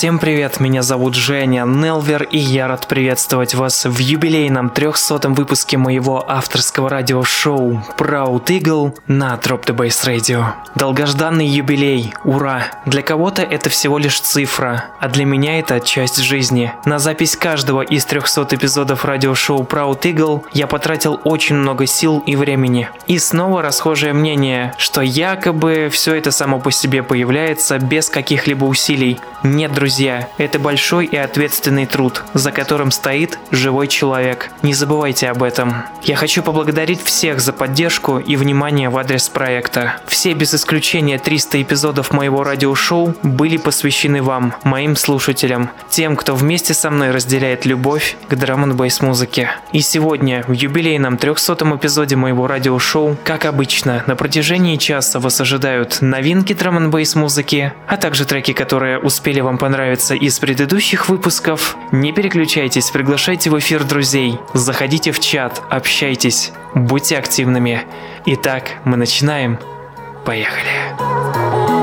Всем привет, меня зовут Женя Нелвер, и я рад приветствовать вас в юбилейном 300 выпуске моего авторского радиошоу Proud Eagle на Drop the Bass Radio. Долгожданный юбилей, ура! Для кого-то это всего лишь цифра, а для меня это часть жизни. На запись каждого из 300 эпизодов радиошоу Proud Eagle я потратил очень много сил и времени. И снова расхожее мнение, что якобы все это само по себе появляется без каких-либо усилий. Нет, друзья, это большой и ответственный труд, за которым стоит живой человек. Не забывайте об этом. Я хочу поблагодарить всех за поддержку и внимание в адрес проекта. Все без исключения 300 эпизодов моего радиошоу были посвящены вам, моим слушателям, тем, кто вместе со мной разделяет любовь к драм н музыке. И сегодня, в юбилейном 300 эпизоде моего радиошоу, как обычно, на протяжении часа вас ожидают новинки драм н музыки, а также треки, которые успели вам понравиться понравится из предыдущих выпусков, не переключайтесь, приглашайте в эфир друзей, заходите в чат, общайтесь, будьте активными. Итак, мы начинаем. Поехали.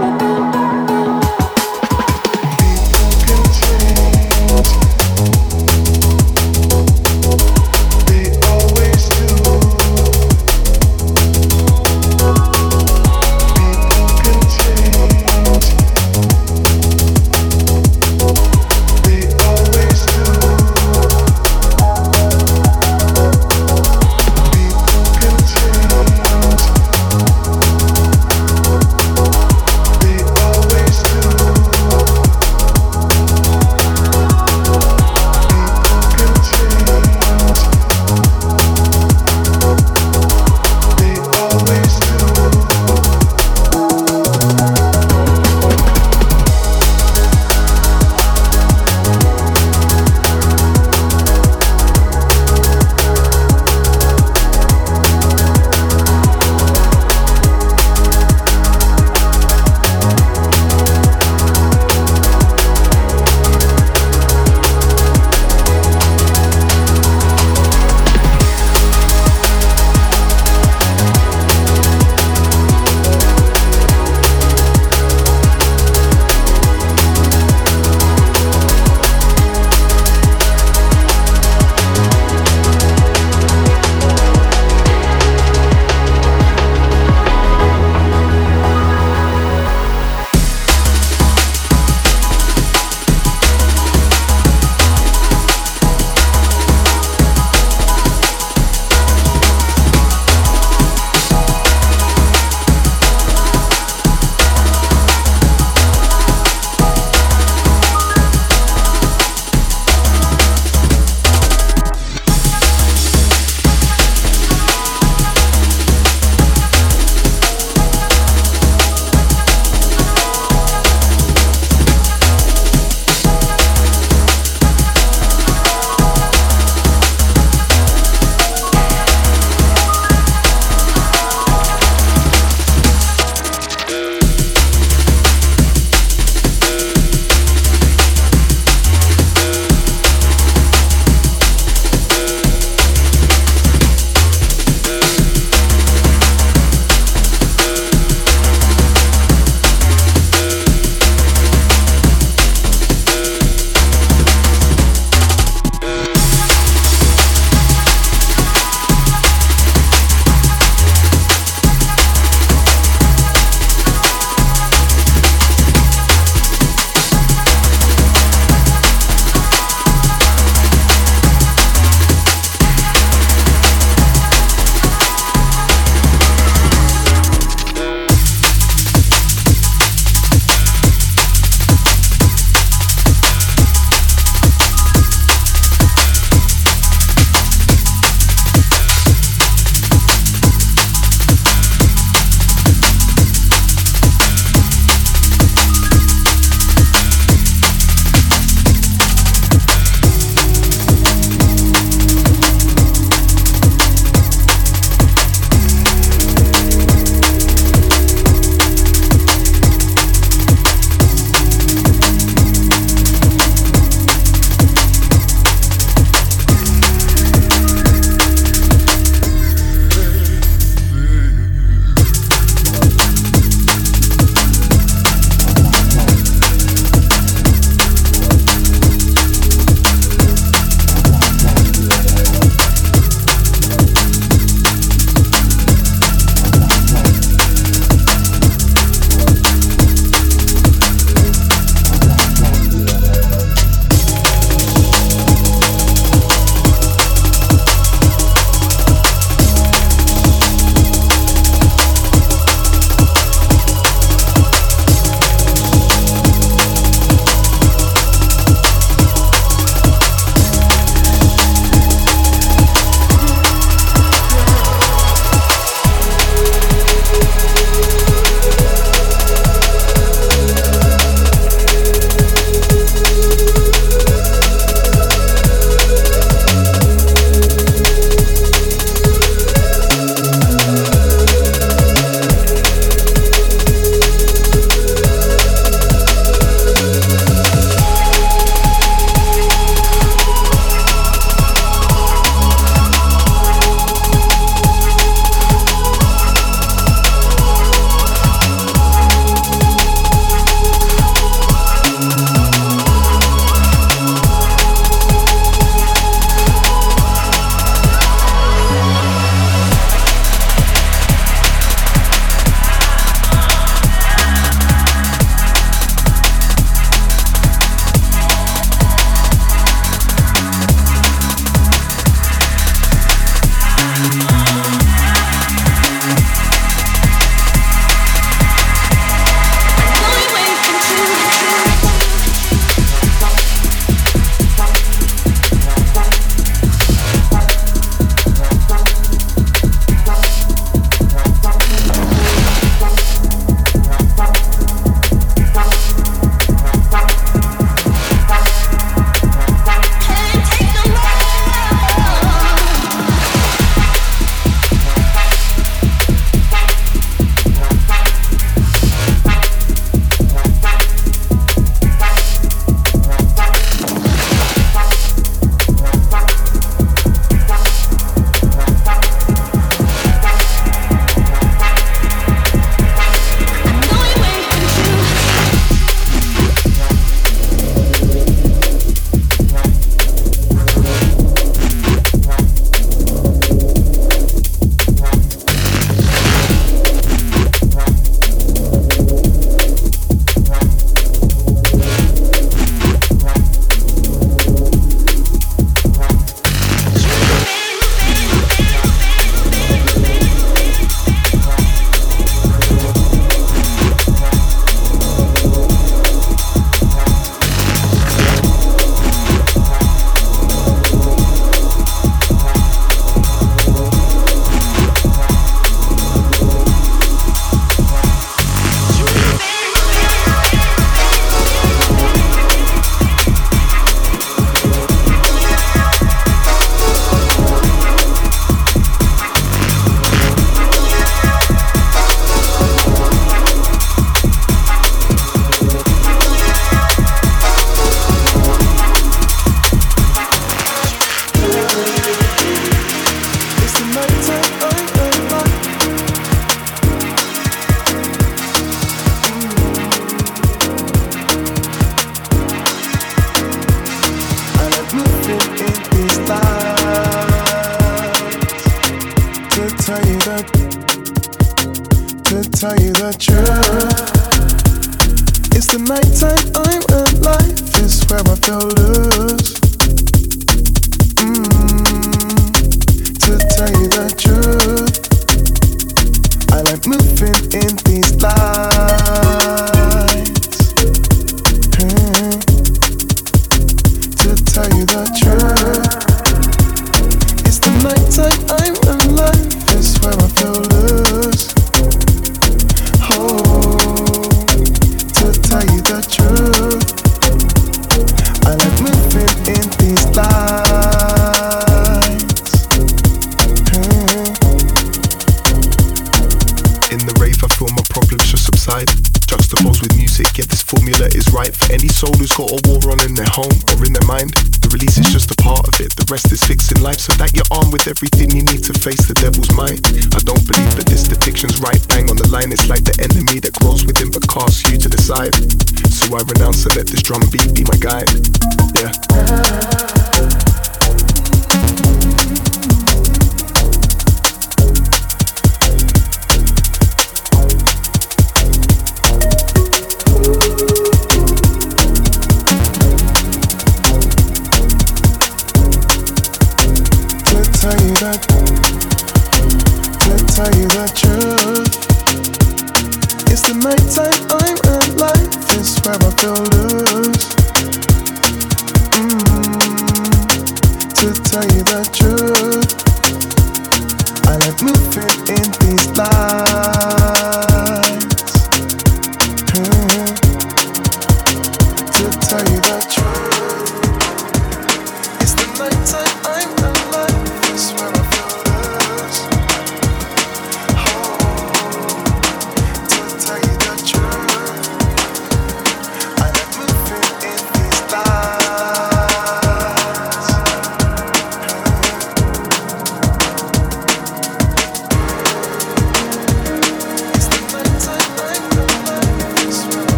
with everything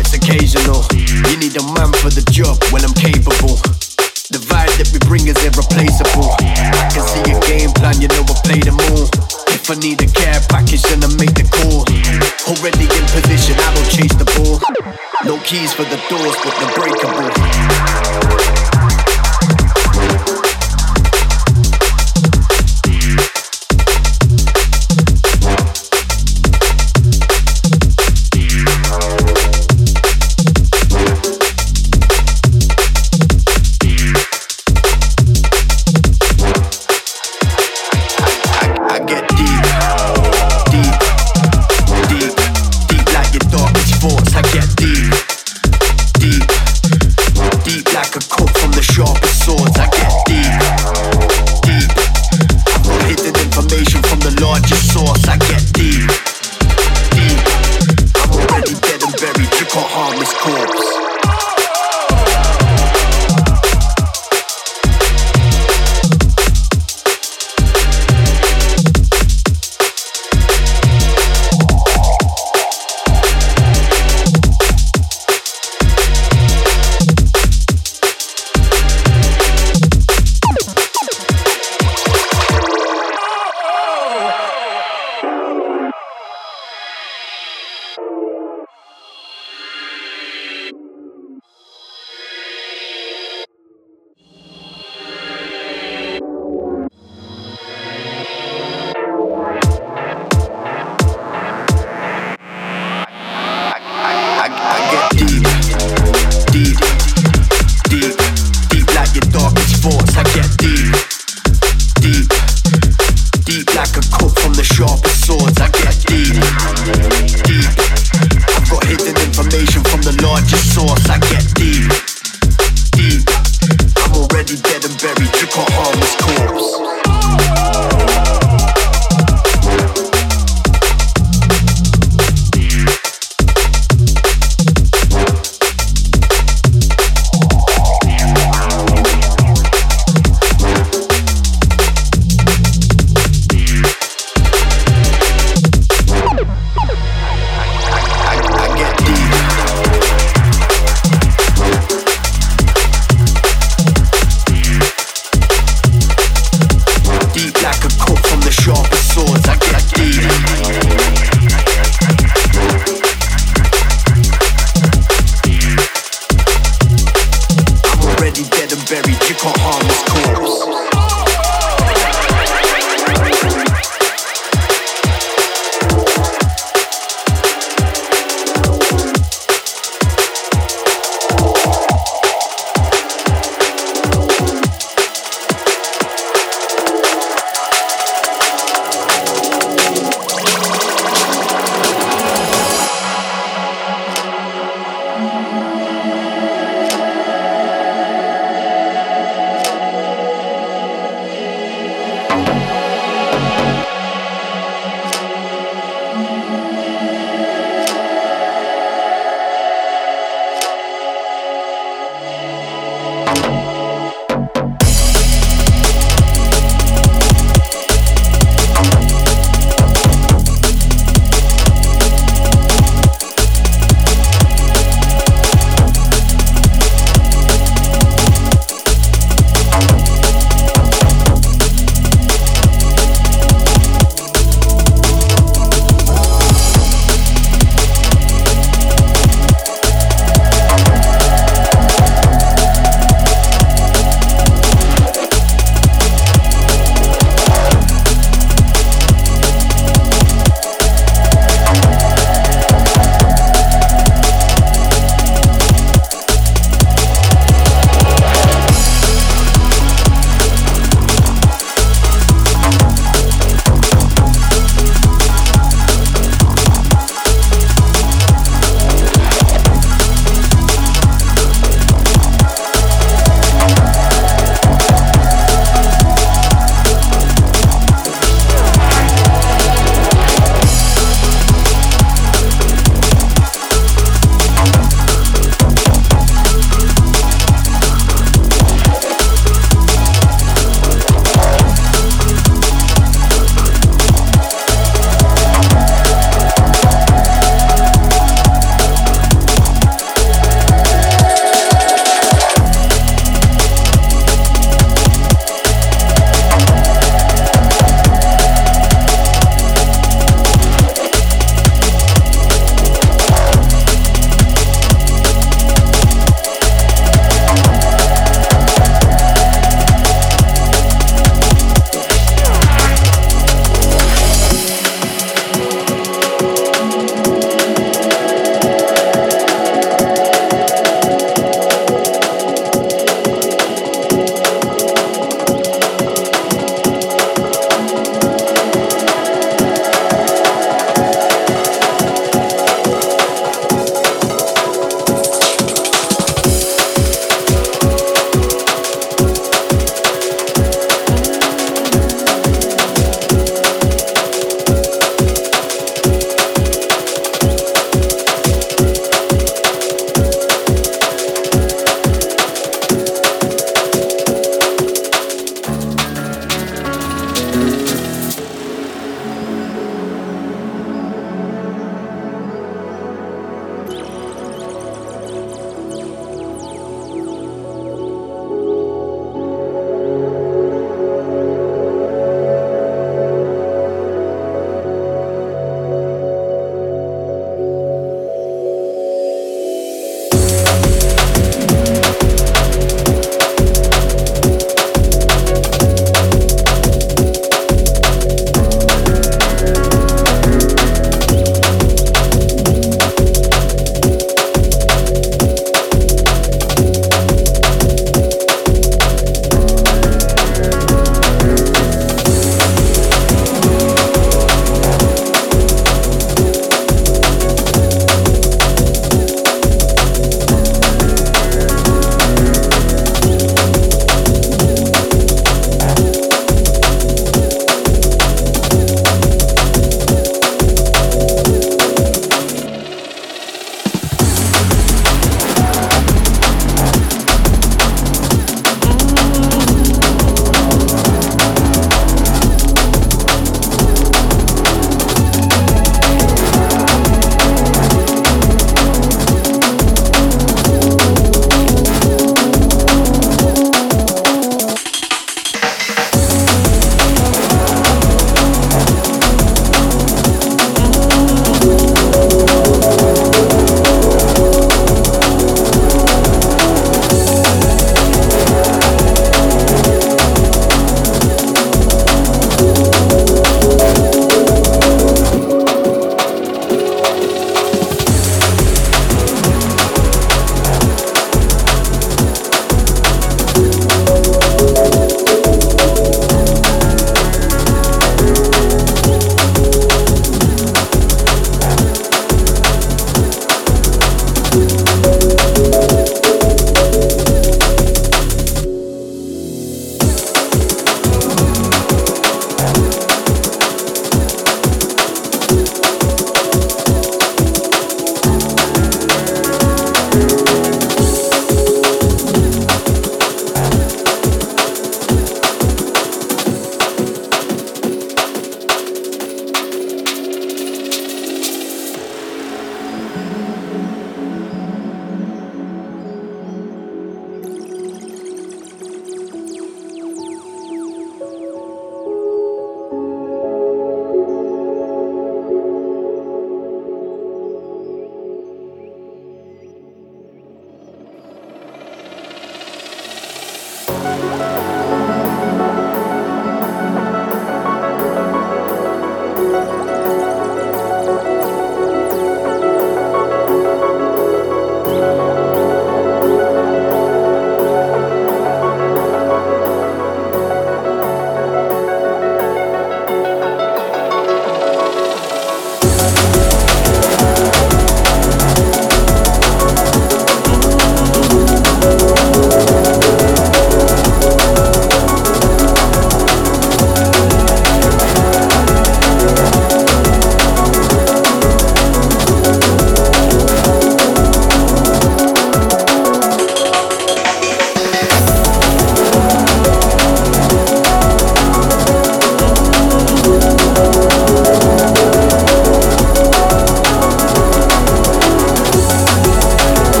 it's occasional. You need a man for the job when I'm capable. The vibe that we bring is irreplaceable. I can see a game plan, you know I play them all. If I need a care package, then I make the call. Already in position, I don't chase the ball. No keys for the doors, but the breakable.